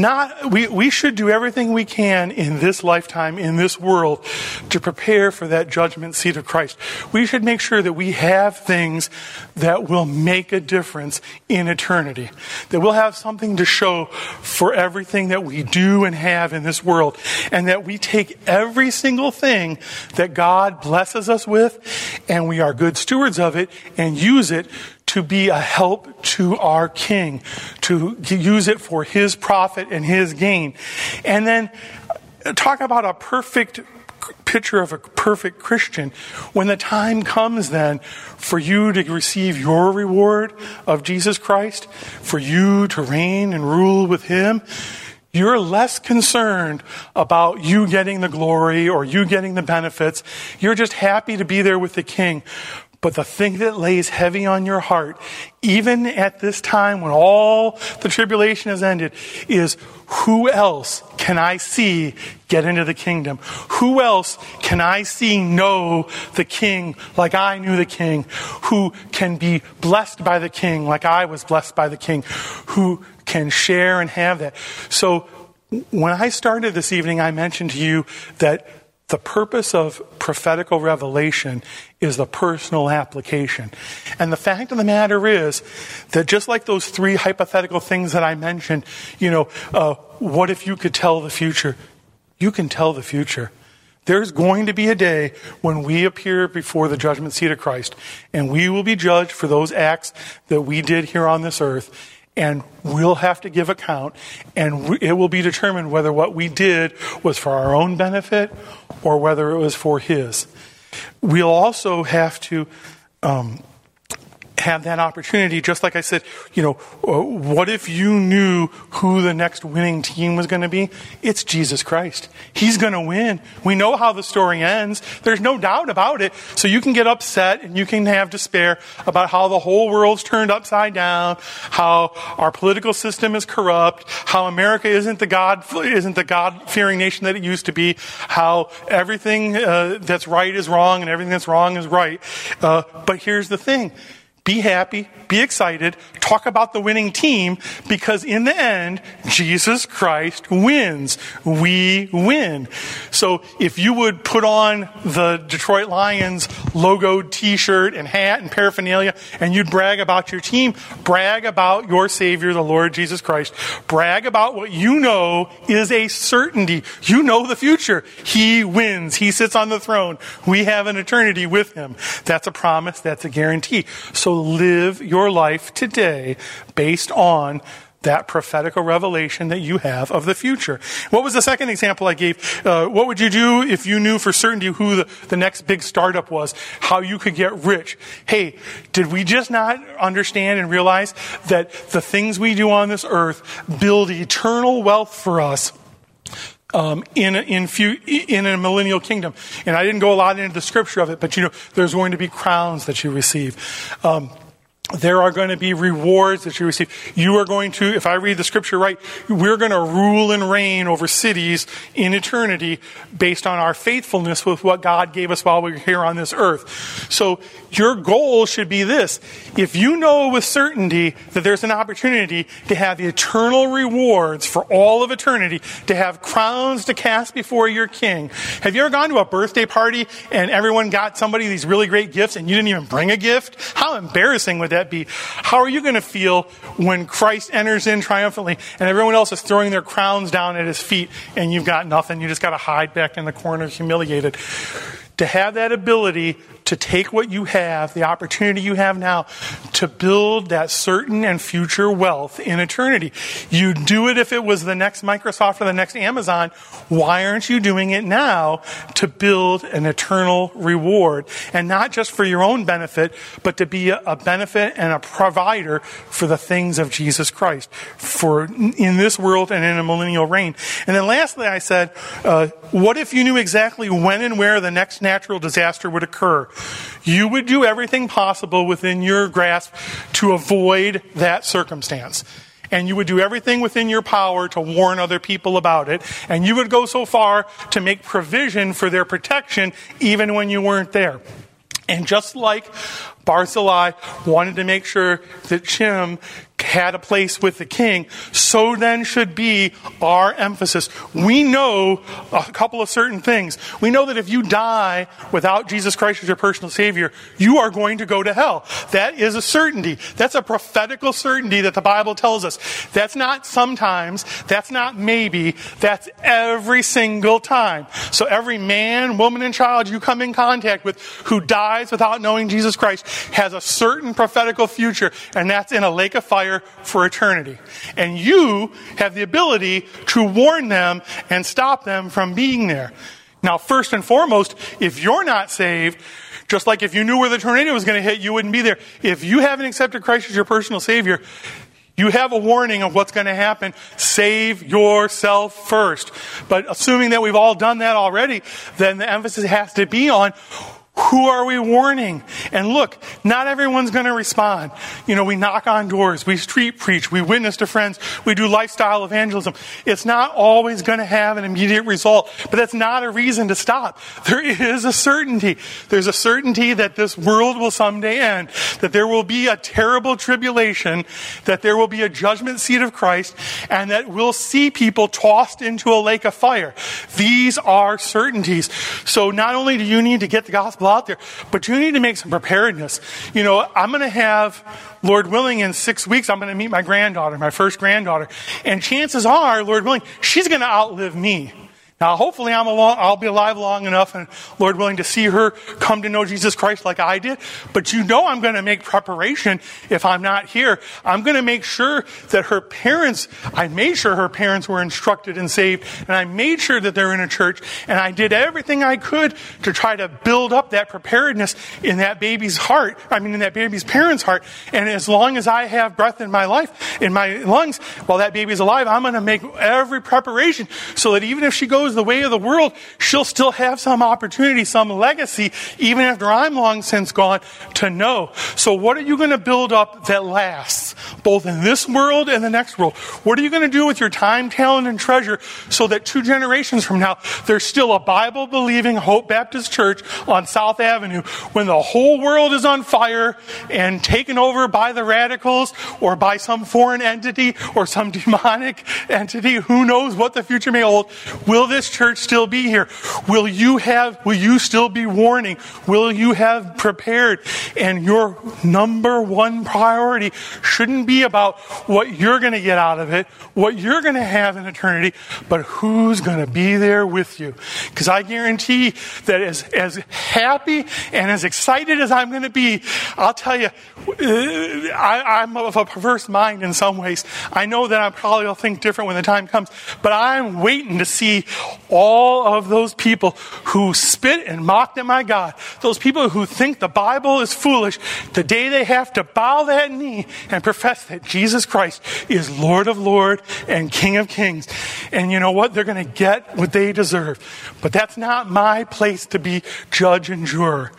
Not, we, we should do everything we can in this lifetime, in this world, to prepare for that judgment seat of Christ. We should make sure that we have things that will make a difference in eternity. That we'll have something to show for everything that we do and have in this world. And that we take every single thing that God blesses us with and we are good stewards of it and use it to be a help to our king, to use it for his profit and his gain. And then uh, talk about a perfect picture of a perfect Christian. When the time comes then for you to receive your reward of Jesus Christ, for you to reign and rule with him, you're less concerned about you getting the glory or you getting the benefits. You're just happy to be there with the king. But the thing that lays heavy on your heart, even at this time when all the tribulation has ended, is who else can I see get into the kingdom? Who else can I see know the king like I knew the king? Who can be blessed by the king like I was blessed by the king? Who can share and have that? So when I started this evening, I mentioned to you that the purpose of prophetical revelation is the personal application. And the fact of the matter is that just like those three hypothetical things that I mentioned, you know, uh, what if you could tell the future? You can tell the future. There's going to be a day when we appear before the judgment seat of Christ, and we will be judged for those acts that we did here on this earth and we'll have to give account, and it will be determined whether what we did was for our own benefit or whether it was for His. We'll also have to um, have that opportunity, just like I said, you know, uh, what if you knew who the next winning team was going to be? It's Jesus Christ. He's going to win. We know how the story ends. There's no doubt about it. So you can get upset and you can have despair about how the whole world's turned upside down, how our political system is corrupt, how America isn't the God, isn't the God-fearing nation that it used to be, how everything uh, that's right is wrong and everything that's wrong is right. Uh, but here's the thing be happy, be excited, talk about the winning team, because in the end, Jesus Christ wins. We win. So if you would put on the Detroit Lions logoed t-shirt and hat and paraphernalia, and you'd brag about your team, brag about your Savior, the Lord Jesus Christ. Brag about what you know is a certainty. You know the future. He wins. He sits on the throne. We have an eternity with Him. That's a promise. That's a guarantee. So live your life today based on that prophetical revelation that you have of the future. What was the second example I gave? Uh, what would you do if you knew for certainty who the, the next big startup was? How you could get rich? Hey, did we just not understand and realize that the things we do on this earth build eternal wealth for us um, in, in, few, in a millennial kingdom. And I didn't go a lot into the scripture of it, but you know, there's going to be crowns that you receive. Um, there are going to be rewards that you receive. You are going to, if I read the scripture right, we're going to rule and reign over cities in eternity based on our faithfulness with what God gave us while we were here on this earth. So your goal should be this. If you know with certainty that there's an opportunity to have eternal rewards for all of eternity, to have crowns to cast before your king. Have you ever gone to a birthday party and everyone got somebody these really great gifts and you didn't even bring a gift? How embarrassing would that that be? How are you going to feel when Christ enters in triumphantly and everyone else is throwing their crowns down at his feet and you've got nothing? You just got to hide back in the corner humiliated. To have that ability to take what you have, the opportunity you have now, to build that certain and future wealth in eternity. You do it if it was the next Microsoft or the next Amazon. Why aren't you doing it now to build an eternal reward? And not just for your own benefit, but to be a benefit and a provider for the things of Jesus Christ, for in this world and in a millennial reign. And then lastly, I said, uh, what if you knew exactly when and where the next natural disaster would occur? you would do everything possible within your grasp to avoid that circumstance. And you would do everything within your power to warn other people about it. And you would go so far to make provision for their protection even when you weren't there. And just like Barzillai wanted to make sure that Chim had a place with the king, so then should be our emphasis. We know a couple of certain things. We know that if you die without Jesus Christ as your personal Savior, you are going to go to hell. That is a certainty. That's a prophetical certainty that the Bible tells us. That's not sometimes, that's not maybe, that's every single time. So every man, woman, and child you come in contact with who dies without knowing Jesus Christ has a certain prophetical future, and that's in a lake of fire for eternity. And you have the ability to warn them and stop them from being there. Now, first and foremost, if you're not saved, just like if you knew where the tornado was going to hit, you wouldn't be there. If you haven't accepted Christ as your personal Savior, you have a warning of what's going to happen. Save yourself first. But assuming that we've all done that already, then the emphasis has to be on who are we warning? And look, not everyone's going to respond. You know, we knock on doors, we street preach, we witness to friends, we do lifestyle evangelism. It's not always going to have an immediate result, but that's not a reason to stop. There is a certainty. There's a certainty that this world will someday end, that there will be a terrible tribulation, that there will be a judgment seat of Christ, and that we'll see people tossed into a lake of fire. These are certainties. So not only do you need to get the gospel out there, but you need to make some preparedness. You know, I'm going to have, Lord willing, in six weeks, I'm going to meet my granddaughter, my first granddaughter. And chances are, Lord willing, she's going to outlive me. Now, hopefully, I'm along, I'll be alive long enough and, Lord willing, to see her come to know Jesus Christ like I did. But you know I'm going to make preparation if I'm not here. I'm going to make sure that her parents, I made sure her parents were instructed and saved, and I made sure that they're in a church, and I did everything I could to try to build up that preparedness in that baby's heart, I mean, in that baby's parents' heart. And as long as I have breath in my life, in my lungs, while that baby's alive, I'm going to make every preparation so that even if she goes goes the way of the world, she'll still have some opportunity, some legacy, even after I'm long since gone, to know. So what are you going to build up that lasts, both in this world and the next world? What are you going to do with your time, talent, and treasure so that two generations from now, there's still a Bible believing Hope Baptist Church on South Avenue when the whole world is on fire and taken over by the radicals or by some foreign entity or some demonic entity? Who knows what the future may hold? Will this this church still be here? Will you have, will you still be warning? Will you have prepared? And your number one priority shouldn't be about what you're going to get out of it, what you're going to have in eternity, but who's going to be there with you. Because I guarantee that as, as happy and as excited as I'm going to be, I'll tell you, uh, I, I'm of a perverse mind in some ways. I know that I probably will think different when the time comes, but I'm waiting to see all of those people who spit and mocked at my God, those people who think the Bible is foolish, today they have to bow that knee and profess that Jesus Christ is Lord of Lords and King of Kings. And you know what? They're going to get what they deserve. But that's not my place to be judge and juror.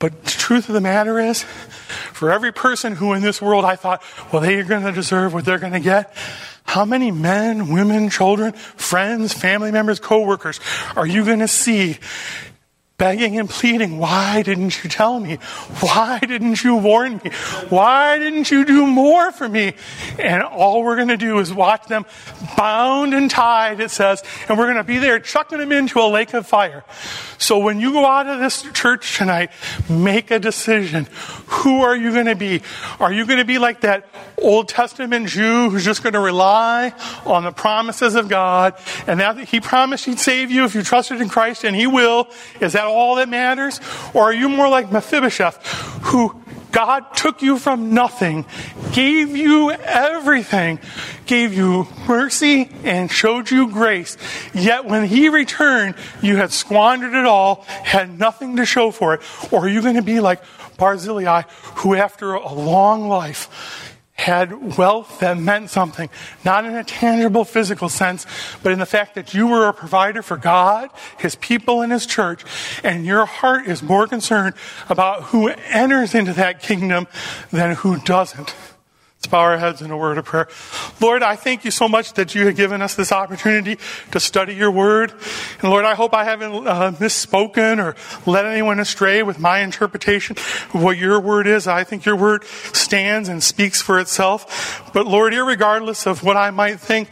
But the truth of the matter is, for every person who in this world I thought, well, they're going to deserve what they're going to get, how many men, women, children, friends, family members, coworkers are you going to see begging and pleading, Why didn't you tell me? Why didn't you warn me? Why didn't you do more for me? And all we're going to do is watch them bound and tied, it says, and we're going to be there chucking them into a lake of fire. So when you go out of this church tonight, make a decision. Who are you going to be? Are you going to be like that Old Testament Jew who's just going to rely on the promises of God and that He promised He'd save you if you trusted in Christ and He will? Is that all that matters? Or are you more like Mephibosheth, who God took you from nothing, gave you everything, gave you mercy, and showed you grace. Yet when He returned, you had squandered it all, had nothing to show for it. Or are you going to be like Barzillai, who after a long life had wealth that meant something, not in a tangible physical sense, but in the fact that you were a provider for God, His people, and His church, and your heart is more concerned about who enters into that kingdom than who doesn't. Let's bow our heads in a word of prayer. Lord, I thank you so much that you have given us this opportunity to study your word. And Lord, I hope I haven't uh, misspoken or led anyone astray with my interpretation of what your word is. I think your word stands and speaks for itself. But Lord, regardless of what I might think,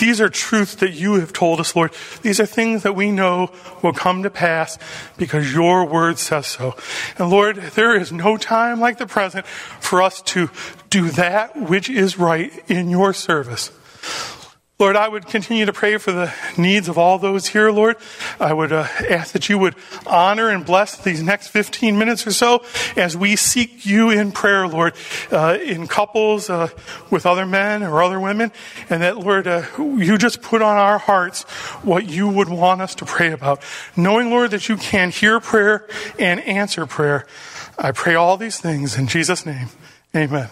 these are truths that you have told us, Lord. These are things that we know will come to pass because your word says so. And Lord, there is no time like the present for us to do that which is right in your service. Lord, I would continue to pray for the needs of all those here, Lord. I would uh, ask that you would honor and bless these next 15 minutes or so as we seek you in prayer, Lord, uh, in couples uh, with other men or other women, and that, Lord, uh, you just put on our hearts what you would want us to pray about. Knowing, Lord, that you can hear prayer and answer prayer. I pray all these things in Jesus' name. Amen.